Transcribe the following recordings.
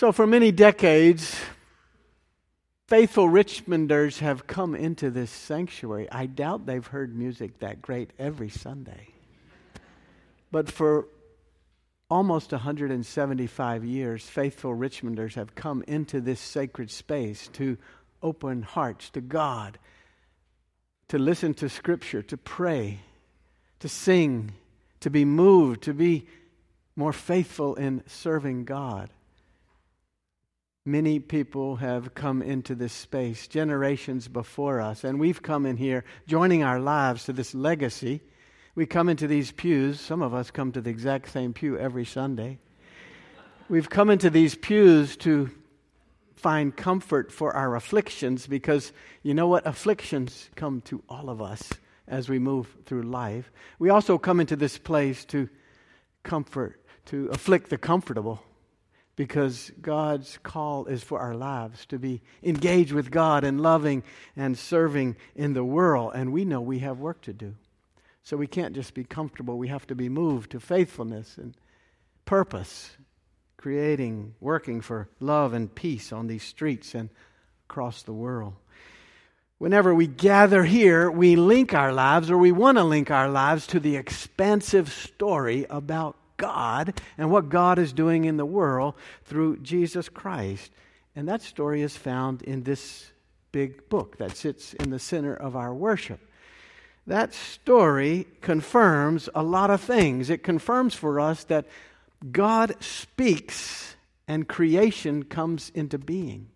So, for many decades, faithful Richmonders have come into this sanctuary. I doubt they've heard music that great every Sunday. But for almost 175 years, faithful Richmonders have come into this sacred space to open hearts to God, to listen to Scripture, to pray, to sing, to be moved, to be more faithful in serving God. Many people have come into this space generations before us, and we've come in here joining our lives to this legacy. We come into these pews. Some of us come to the exact same pew every Sunday. We've come into these pews to find comfort for our afflictions because you know what? Afflictions come to all of us as we move through life. We also come into this place to comfort, to afflict the comfortable because God's call is for our lives to be engaged with God and loving and serving in the world. And we know we have work to do. So we can't just be comfortable. We have to be moved to faithfulness and purpose, creating, working for love and peace on these streets and across the world. Whenever we gather here, we link our lives, or we want to link our lives, to the expansive story about God and what God is doing in the world through Jesus Christ. And that story is found in this big book that sits in the center of our worship. That story confirms a lot of things. It confirms for us that God speaks and creation comes into being.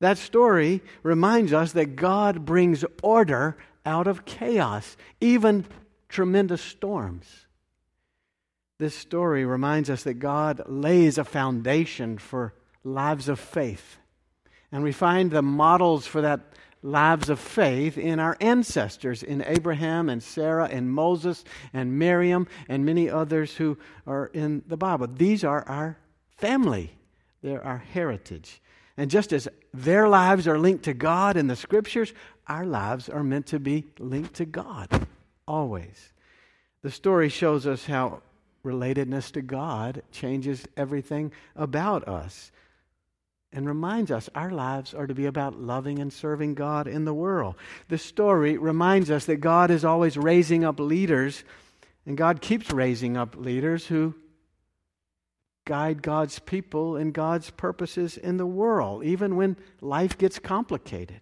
That story reminds us that God brings order out of chaos, even tremendous storms. This story reminds us that God lays a foundation for lives of faith. And we find the models for that lives of faith in our ancestors, in Abraham and Sarah and Moses and Miriam and many others who are in the Bible. These are our family, they're our heritage. And just as their lives are linked to God in the scriptures, our lives are meant to be linked to God always. The story shows us how relatedness to God changes everything about us and reminds us our lives are to be about loving and serving God in the world. The story reminds us that God is always raising up leaders, and God keeps raising up leaders who guide God's people and God's purposes in the world, even when life gets complicated.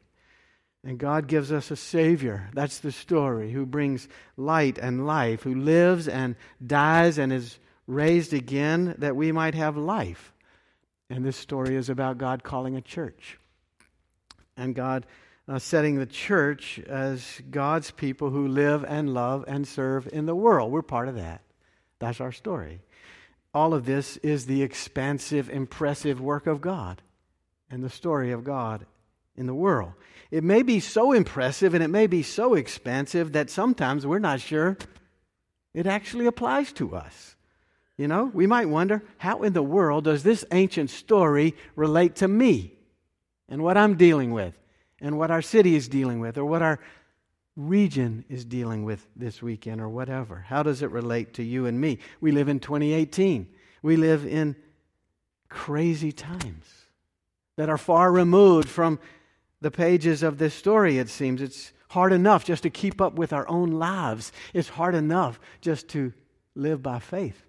And God gives us a Savior. That's the story, who brings light and life, who lives and dies and is raised again that we might have life. And this story is about God calling a church and God uh, setting the church as God's people who live and love and serve in the world. We're part of that. That's our story. All of this is the expansive, impressive work of God and the story of God in the world. It may be so impressive and it may be so expansive that sometimes we're not sure it actually applies to us. You know, we might wonder how in the world does this ancient story relate to me and what I'm dealing with and what our city is dealing with or what our region is dealing with this weekend or whatever? How does it relate to you and me? We live in 2018. We live in crazy times that are far removed from the pages of this story, it seems. It's hard enough just to keep up with our own lives, it's hard enough just to live by faith.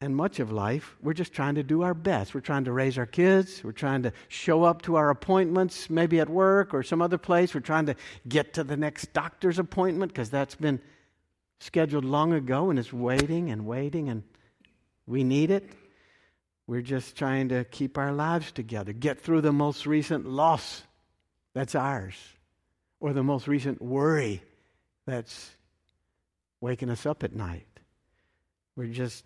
And much of life, we're just trying to do our best. We're trying to raise our kids. We're trying to show up to our appointments, maybe at work or some other place. We're trying to get to the next doctor's appointment because that's been scheduled long ago and it's waiting and waiting and we need it. We're just trying to keep our lives together, get through the most recent loss that's ours, or the most recent worry that's waking us up at night. We're just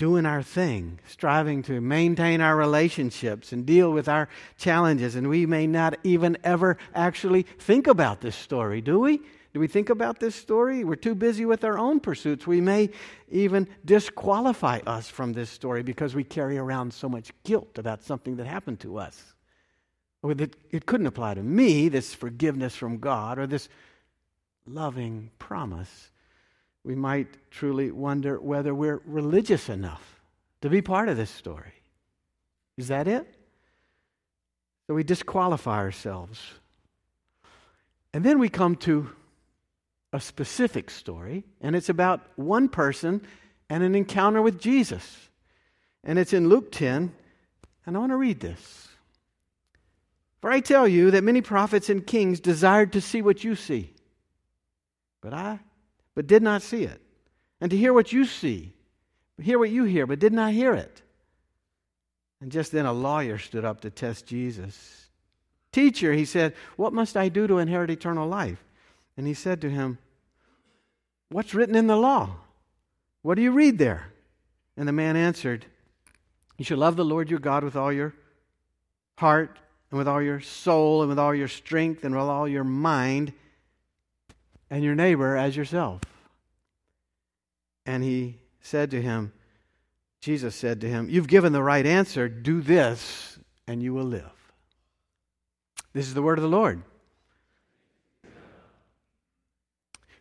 doing our thing, striving to maintain our relationships and deal with our challenges. And we may not even ever actually think about this story, do we? Do we think about this story? We're too busy with our own pursuits. We may even disqualify us from this story because we carry around so much guilt about something that happened to us. Or that it couldn't apply to me, this forgiveness from God or this loving promise. We might truly wonder whether we're religious enough to be part of this story. Is that it? So we disqualify ourselves. And then we come to a specific story, and it's about one person and an encounter with Jesus. And it's in Luke 10, and I want to read this. For I tell you that many prophets and kings desired to see what you see, but I but did not see it, and to hear what you see, hear what you hear, but did not hear it. And just then a lawyer stood up to test Jesus. Teacher, he said, What must I do to inherit eternal life? And he said to him, What's written in the law? What do you read there? And the man answered, You shall love the Lord your God with all your heart, and with all your soul, and with all your strength, and with all your mind, and your neighbor as yourself. And he said to him, Jesus said to him, You've given the right answer. Do this, and you will live. This is the word of the Lord.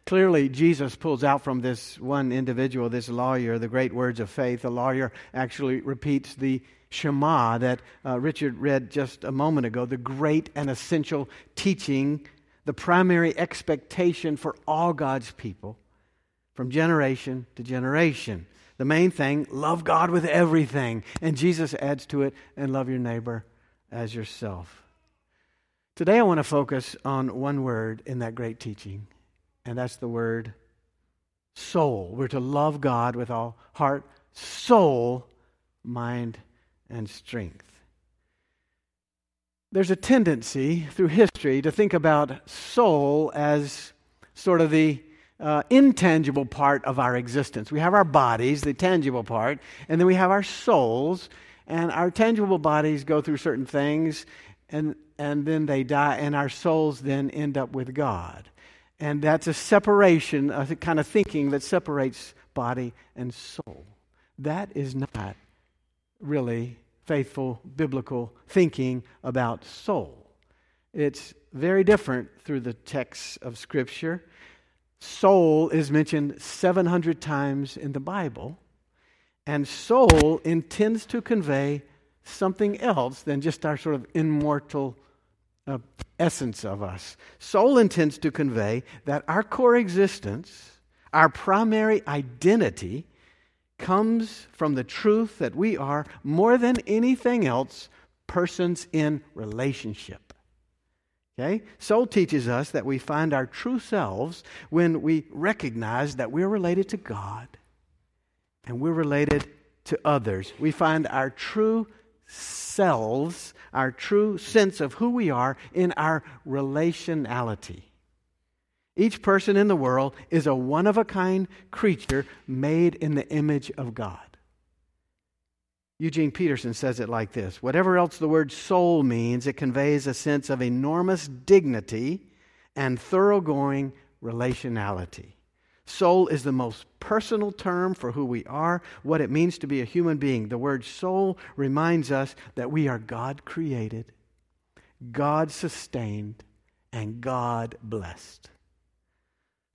Clearly, Jesus pulls out from this one individual, this lawyer, the great words of faith. The lawyer actually repeats the Shema that uh, Richard read just a moment ago, the great and essential teaching, the primary expectation for all God's people from generation to generation. The main thing, love God with everything. And Jesus adds to it, and love your neighbor as yourself. Today, I want to focus on one word in that great teaching and that's the word soul. We're to love God with all heart, soul, mind, and strength. There's a tendency through history to think about soul as sort of the uh, intangible part of our existence. We have our bodies, the tangible part, and then we have our souls, and our tangible bodies go through certain things, and, and then they die, and our souls then end up with God. And that's a separation, a kind of thinking that separates body and soul. That is not really faithful biblical thinking about soul. It's very different through the texts of Scripture. Soul is mentioned 700 times in the Bible, and soul intends to convey something else than just our sort of immortal uh, essence of us. Soul intends to convey that our core existence, our primary identity, comes from the truth that we are, more than anything else, persons in relationship. Okay? Soul teaches us that we find our true selves when we recognize that we're related to God and we're related to others. We find our true selves, our true sense of who we are in our relationality. Each person in the world is a one of a kind creature made in the image of God. Eugene Peterson says it like this Whatever else the word soul means, it conveys a sense of enormous dignity and thoroughgoing relationality. Soul is the most personal term for who we are, what it means to be a human being. The word soul reminds us that we are God created, God sustained, and God blessed.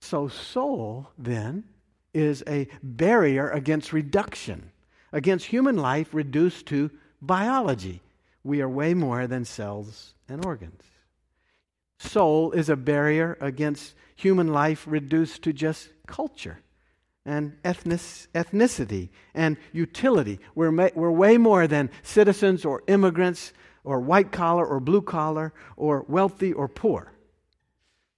So, soul then is a barrier against reduction, against human life reduced to biology. We are way more than cells and organs. Soul is a barrier against human life reduced to just culture and ethnic, ethnicity and utility. We're, ma- we're way more than citizens or immigrants or white collar or blue collar or wealthy or poor.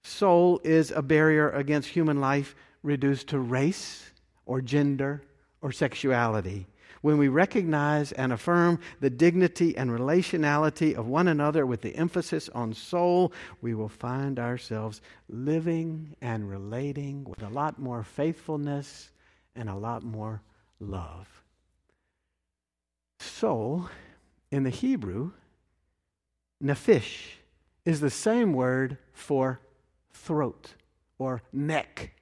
Soul is a barrier against human life reduced to race or gender or sexuality when we recognize and affirm the dignity and relationality of one another with the emphasis on soul, we will find ourselves living and relating with a lot more faithfulness and a lot more love. Soul, in the Hebrew, nephesh, is the same word for throat or neck.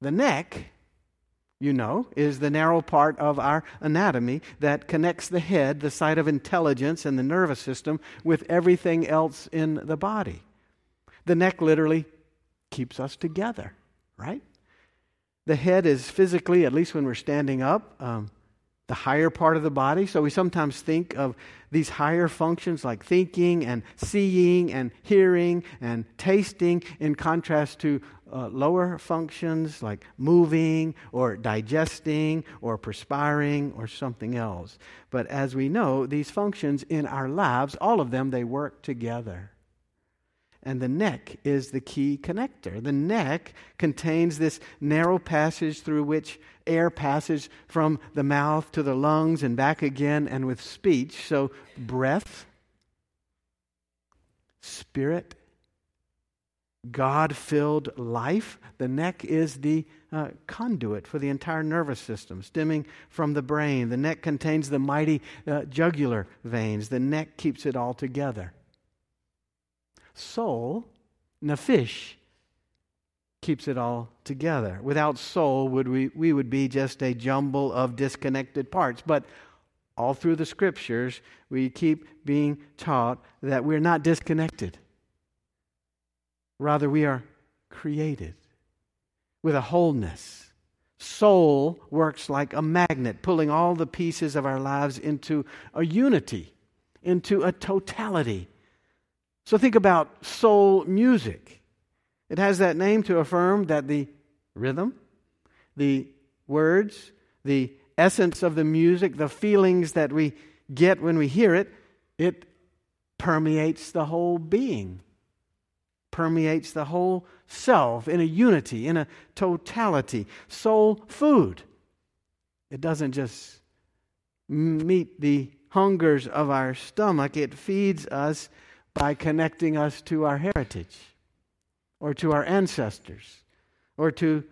The neck you know, is the narrow part of our anatomy that connects the head, the site of intelligence, and the nervous system with everything else in the body. The neck literally keeps us together, right? The head is physically, at least when we're standing up, um, the higher part of the body. So we sometimes think of these higher functions like thinking and seeing and hearing and tasting in contrast to uh, lower functions like moving or digesting or perspiring or something else. But as we know, these functions in our lives, all of them, they work together. And the neck is the key connector. The neck contains this narrow passage through which air passes from the mouth to the lungs and back again, and with speech. So, breath, spirit, God filled life. The neck is the uh, conduit for the entire nervous system, stemming from the brain. The neck contains the mighty uh, jugular veins. The neck keeps it all together. Soul, nephesh, keeps it all together. Without soul, would we, we would be just a jumble of disconnected parts. But all through the scriptures, we keep being taught that we're not disconnected. Rather, we are created with a wholeness. Soul works like a magnet, pulling all the pieces of our lives into a unity, into a totality. So think about soul music. It has that name to affirm that the rhythm, the words, the essence of the music, the feelings that we get when we hear it, it permeates the whole being, permeates the whole self in a unity, in a totality. Soul food. It doesn't just meet the hungers of our stomach, it feeds us by connecting us to our heritage or to our ancestors or to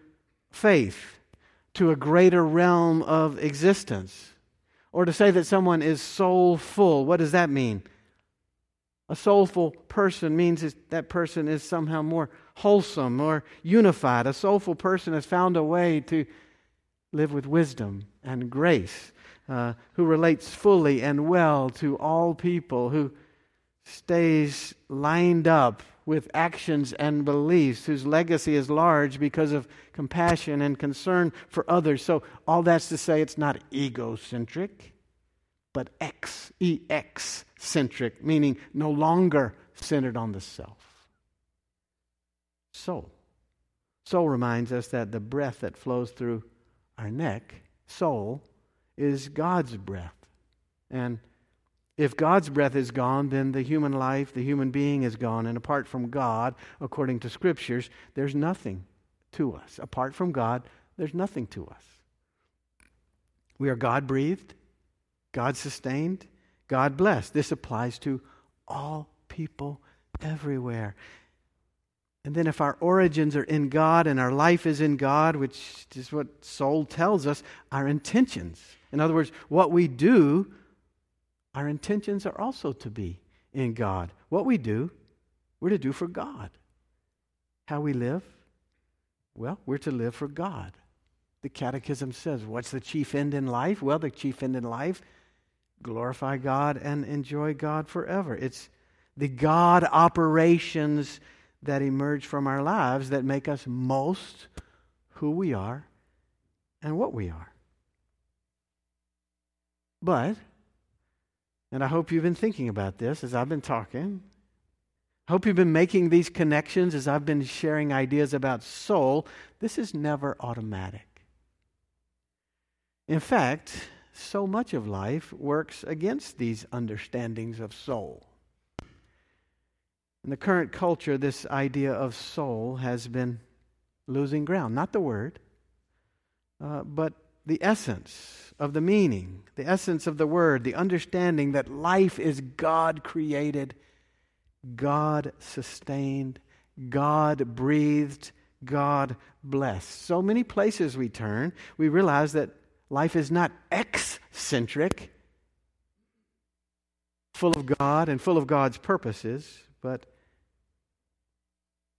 faith, to a greater realm of existence. Or to say that someone is soulful, what does that mean? A soulful person means that person is somehow more wholesome or unified. A soulful person has found a way to live with wisdom and grace, uh, who relates fully and well to all people, who stays lined up with actions and beliefs, whose legacy is large because of compassion and concern for others. So, all that's to say, it's not egocentric, but X, EX centric, meaning no longer centered on the self. Soul. Soul reminds us that the breath that flows through our neck, soul, is God's breath. And if God's breath is gone, then the human life, the human being is gone. And apart from God, according to scriptures, there's nothing to us. Apart from God, there's nothing to us. We are God breathed, God sustained, God blessed. This applies to all people everywhere. And then, if our origins are in God and our life is in God, which is what soul tells us, our intentions, in other words, what we do our intentions are also to be in God. What we do, we're to do for God. How we live? Well, we're to live for God. The Catechism says, What's the chief end in life? Well, the chief end in life, glorify God and enjoy God forever. It's the God operations that emerge from our lives that make us most who we are and what we are. But and I hope you've been thinking about this as I've been talking. I hope you've been making these connections as I've been sharing ideas about soul. This is never automatic. In fact, so much of life works against these understandings of soul. In the current culture, this idea of soul has been losing ground. Not the word, uh, but the essence of the meaning, the essence of the word, the understanding that life is God created, God sustained, God breathed, God blessed. So many places we turn, we realize that life is not eccentric, full of God and full of God's purposes, but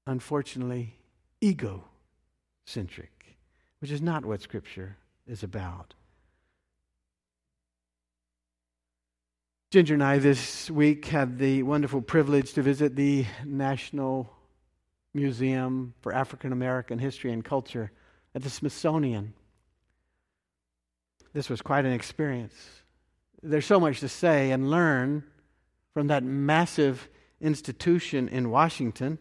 unfortunately egocentric, which is not what Scripture is about. Ginger and I this week had the wonderful privilege to visit the National Museum for African American History and Culture at the Smithsonian. this was quite an experience. There's so much to say and learn from that massive institution in Washington.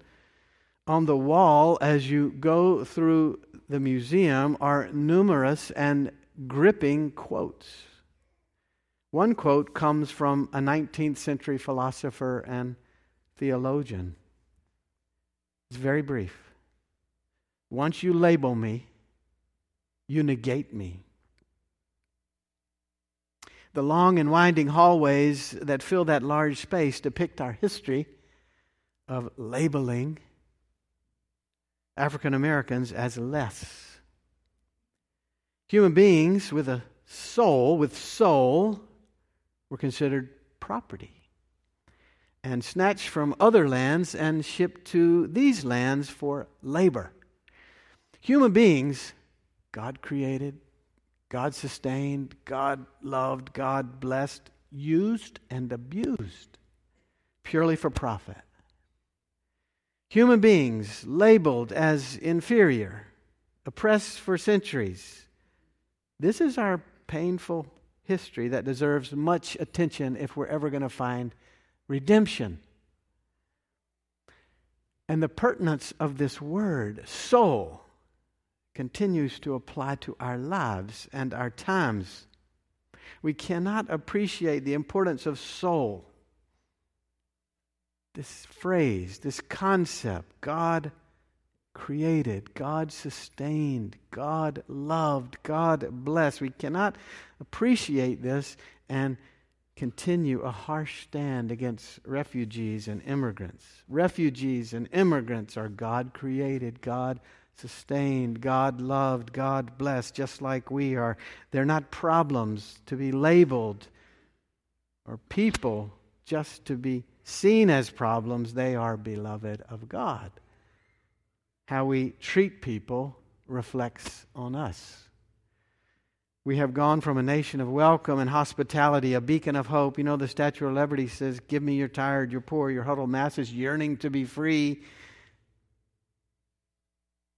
On the wall, as you go through the museum, are numerous and gripping quotes. One quote comes from a 19th century philosopher and theologian. It's very brief. Once you label me, you negate me. The long and winding hallways that fill that large space depict our history of labeling African Americans as less. Human beings with a soul, with soul, were considered property and snatched from other lands and shipped to these lands for labor. Human beings, God created, God sustained, God loved, God blessed, used and abused purely for profit. Human beings labeled as inferior, oppressed for centuries. This is our painful history that deserves much attention if we're ever going to find redemption. And the pertinence of this word, soul, continues to apply to our lives and our times. We cannot appreciate the importance of soul. This phrase, this concept, God created, God sustained, God loved, God blessed. We cannot appreciate this and continue a harsh stand against refugees and immigrants. Refugees and immigrants are God created, God sustained, God loved, God blessed, just like we are. They're not problems to be labeled or people just to be seen as problems. They are beloved of God. How we treat people reflects on us. We have gone from a nation of welcome and hospitality, a beacon of hope. You know, the Statue of Liberty says, Give me your tired, your poor, your huddled masses yearning to be free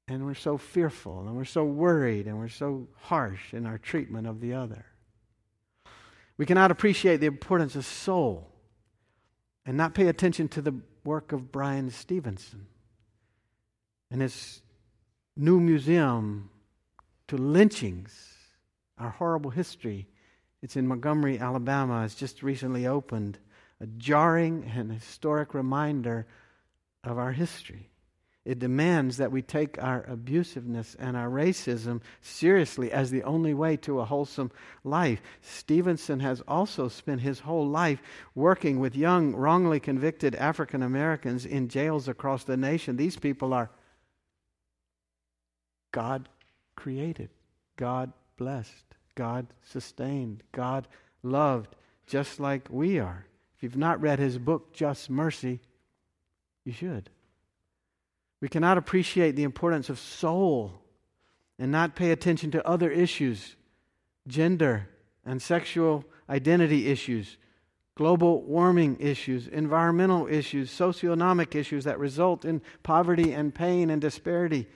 and we're so fearful and we're so worried and we're so harsh in our treatment of the other. We cannot appreciate the importance of soul and not pay attention to the work of Bryan Stevenson and his new museum to lynchings, our horrible history. It's in Montgomery, Alabama. It's just recently opened. A jarring and historic reminder of our history. It demands that we take our abusiveness and our racism seriously as the only way to a wholesome life. Stevenson has also spent his whole life working with young, wrongly convicted African Americans in jails across the nation. These people are God created, God blessed, God sustained, God loved, just like we are. If you've not read his book, Just Mercy, you should. We cannot appreciate the importance of soul and not pay attention to other issues, gender and sexual identity issues, global warming issues, environmental issues, socioeconomic issues that result in poverty and pain and disparity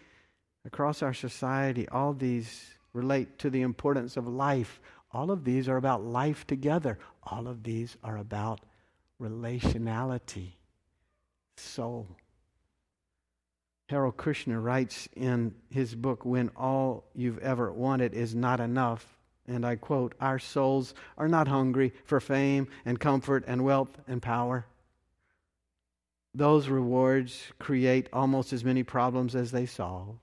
across our society. All these relate to the importance of life. All of these are about life together. All of these are about relationality, soul. Harold Kushner writes in his book, When All You've Ever Wanted Is Not Enough, and I quote, Our souls are not hungry for fame and comfort and wealth and power. Those rewards create almost as many problems as they solve.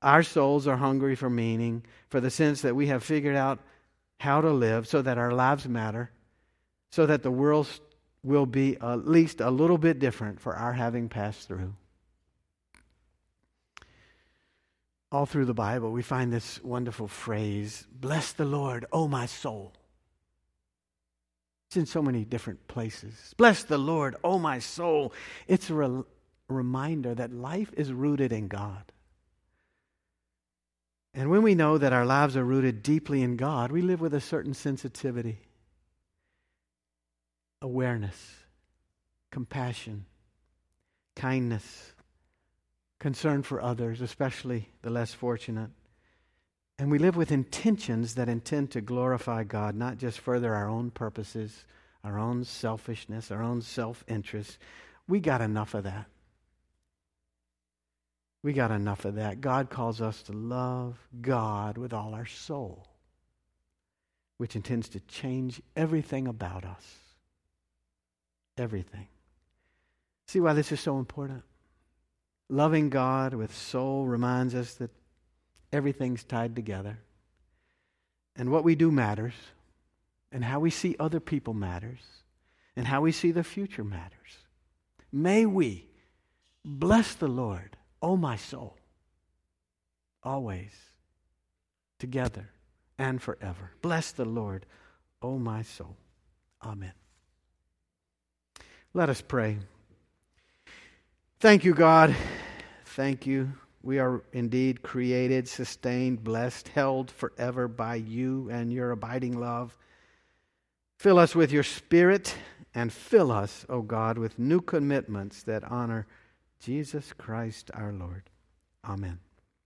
Our souls are hungry for meaning, for the sense that we have figured out how to live so that our lives matter, so that the world will be at least a little bit different for our having passed through. All through the Bible, we find this wonderful phrase Bless the Lord, O my soul. It's in so many different places. Bless the Lord, O my soul. It's a re- reminder that life is rooted in God. And when we know that our lives are rooted deeply in God, we live with a certain sensitivity, awareness, compassion, kindness concern for others, especially the less fortunate. And we live with intentions that intend to glorify God, not just further our own purposes, our own selfishness, our own self interest. We got enough of that. We got enough of that. God calls us to love God with all our soul, which intends to change everything about us. Everything. See why this is so important? Loving God with soul reminds us that everything's tied together. And what we do matters. And how we see other people matters. And how we see the future matters. May we bless the Lord, O my soul, always, together, and forever. Bless the Lord, O my soul. Amen. Let us pray. Thank you, God. Thank you. We are indeed created, sustained, blessed, held forever by you and your abiding love. Fill us with your spirit and fill us, O oh God, with new commitments that honor Jesus Christ our Lord. Amen.